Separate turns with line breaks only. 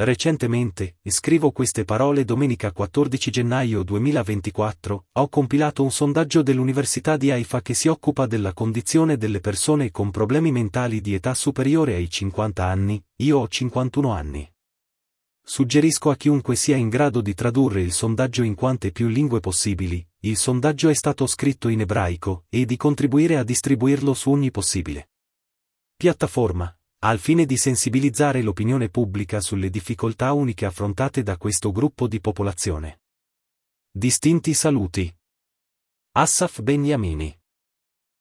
Recentemente, scrivo queste parole domenica 14 gennaio 2024, ho compilato un sondaggio dell'Università di Haifa che si occupa della condizione delle persone con problemi mentali di età superiore ai 50 anni, io ho 51 anni. Suggerisco a chiunque sia in grado di tradurre il sondaggio in quante più lingue possibili, il sondaggio è stato scritto in ebraico, e di contribuire a distribuirlo su ogni possibile piattaforma, al fine di sensibilizzare l'opinione pubblica sulle difficoltà uniche affrontate da questo gruppo di popolazione. Distinti saluti. Assaf Beniamini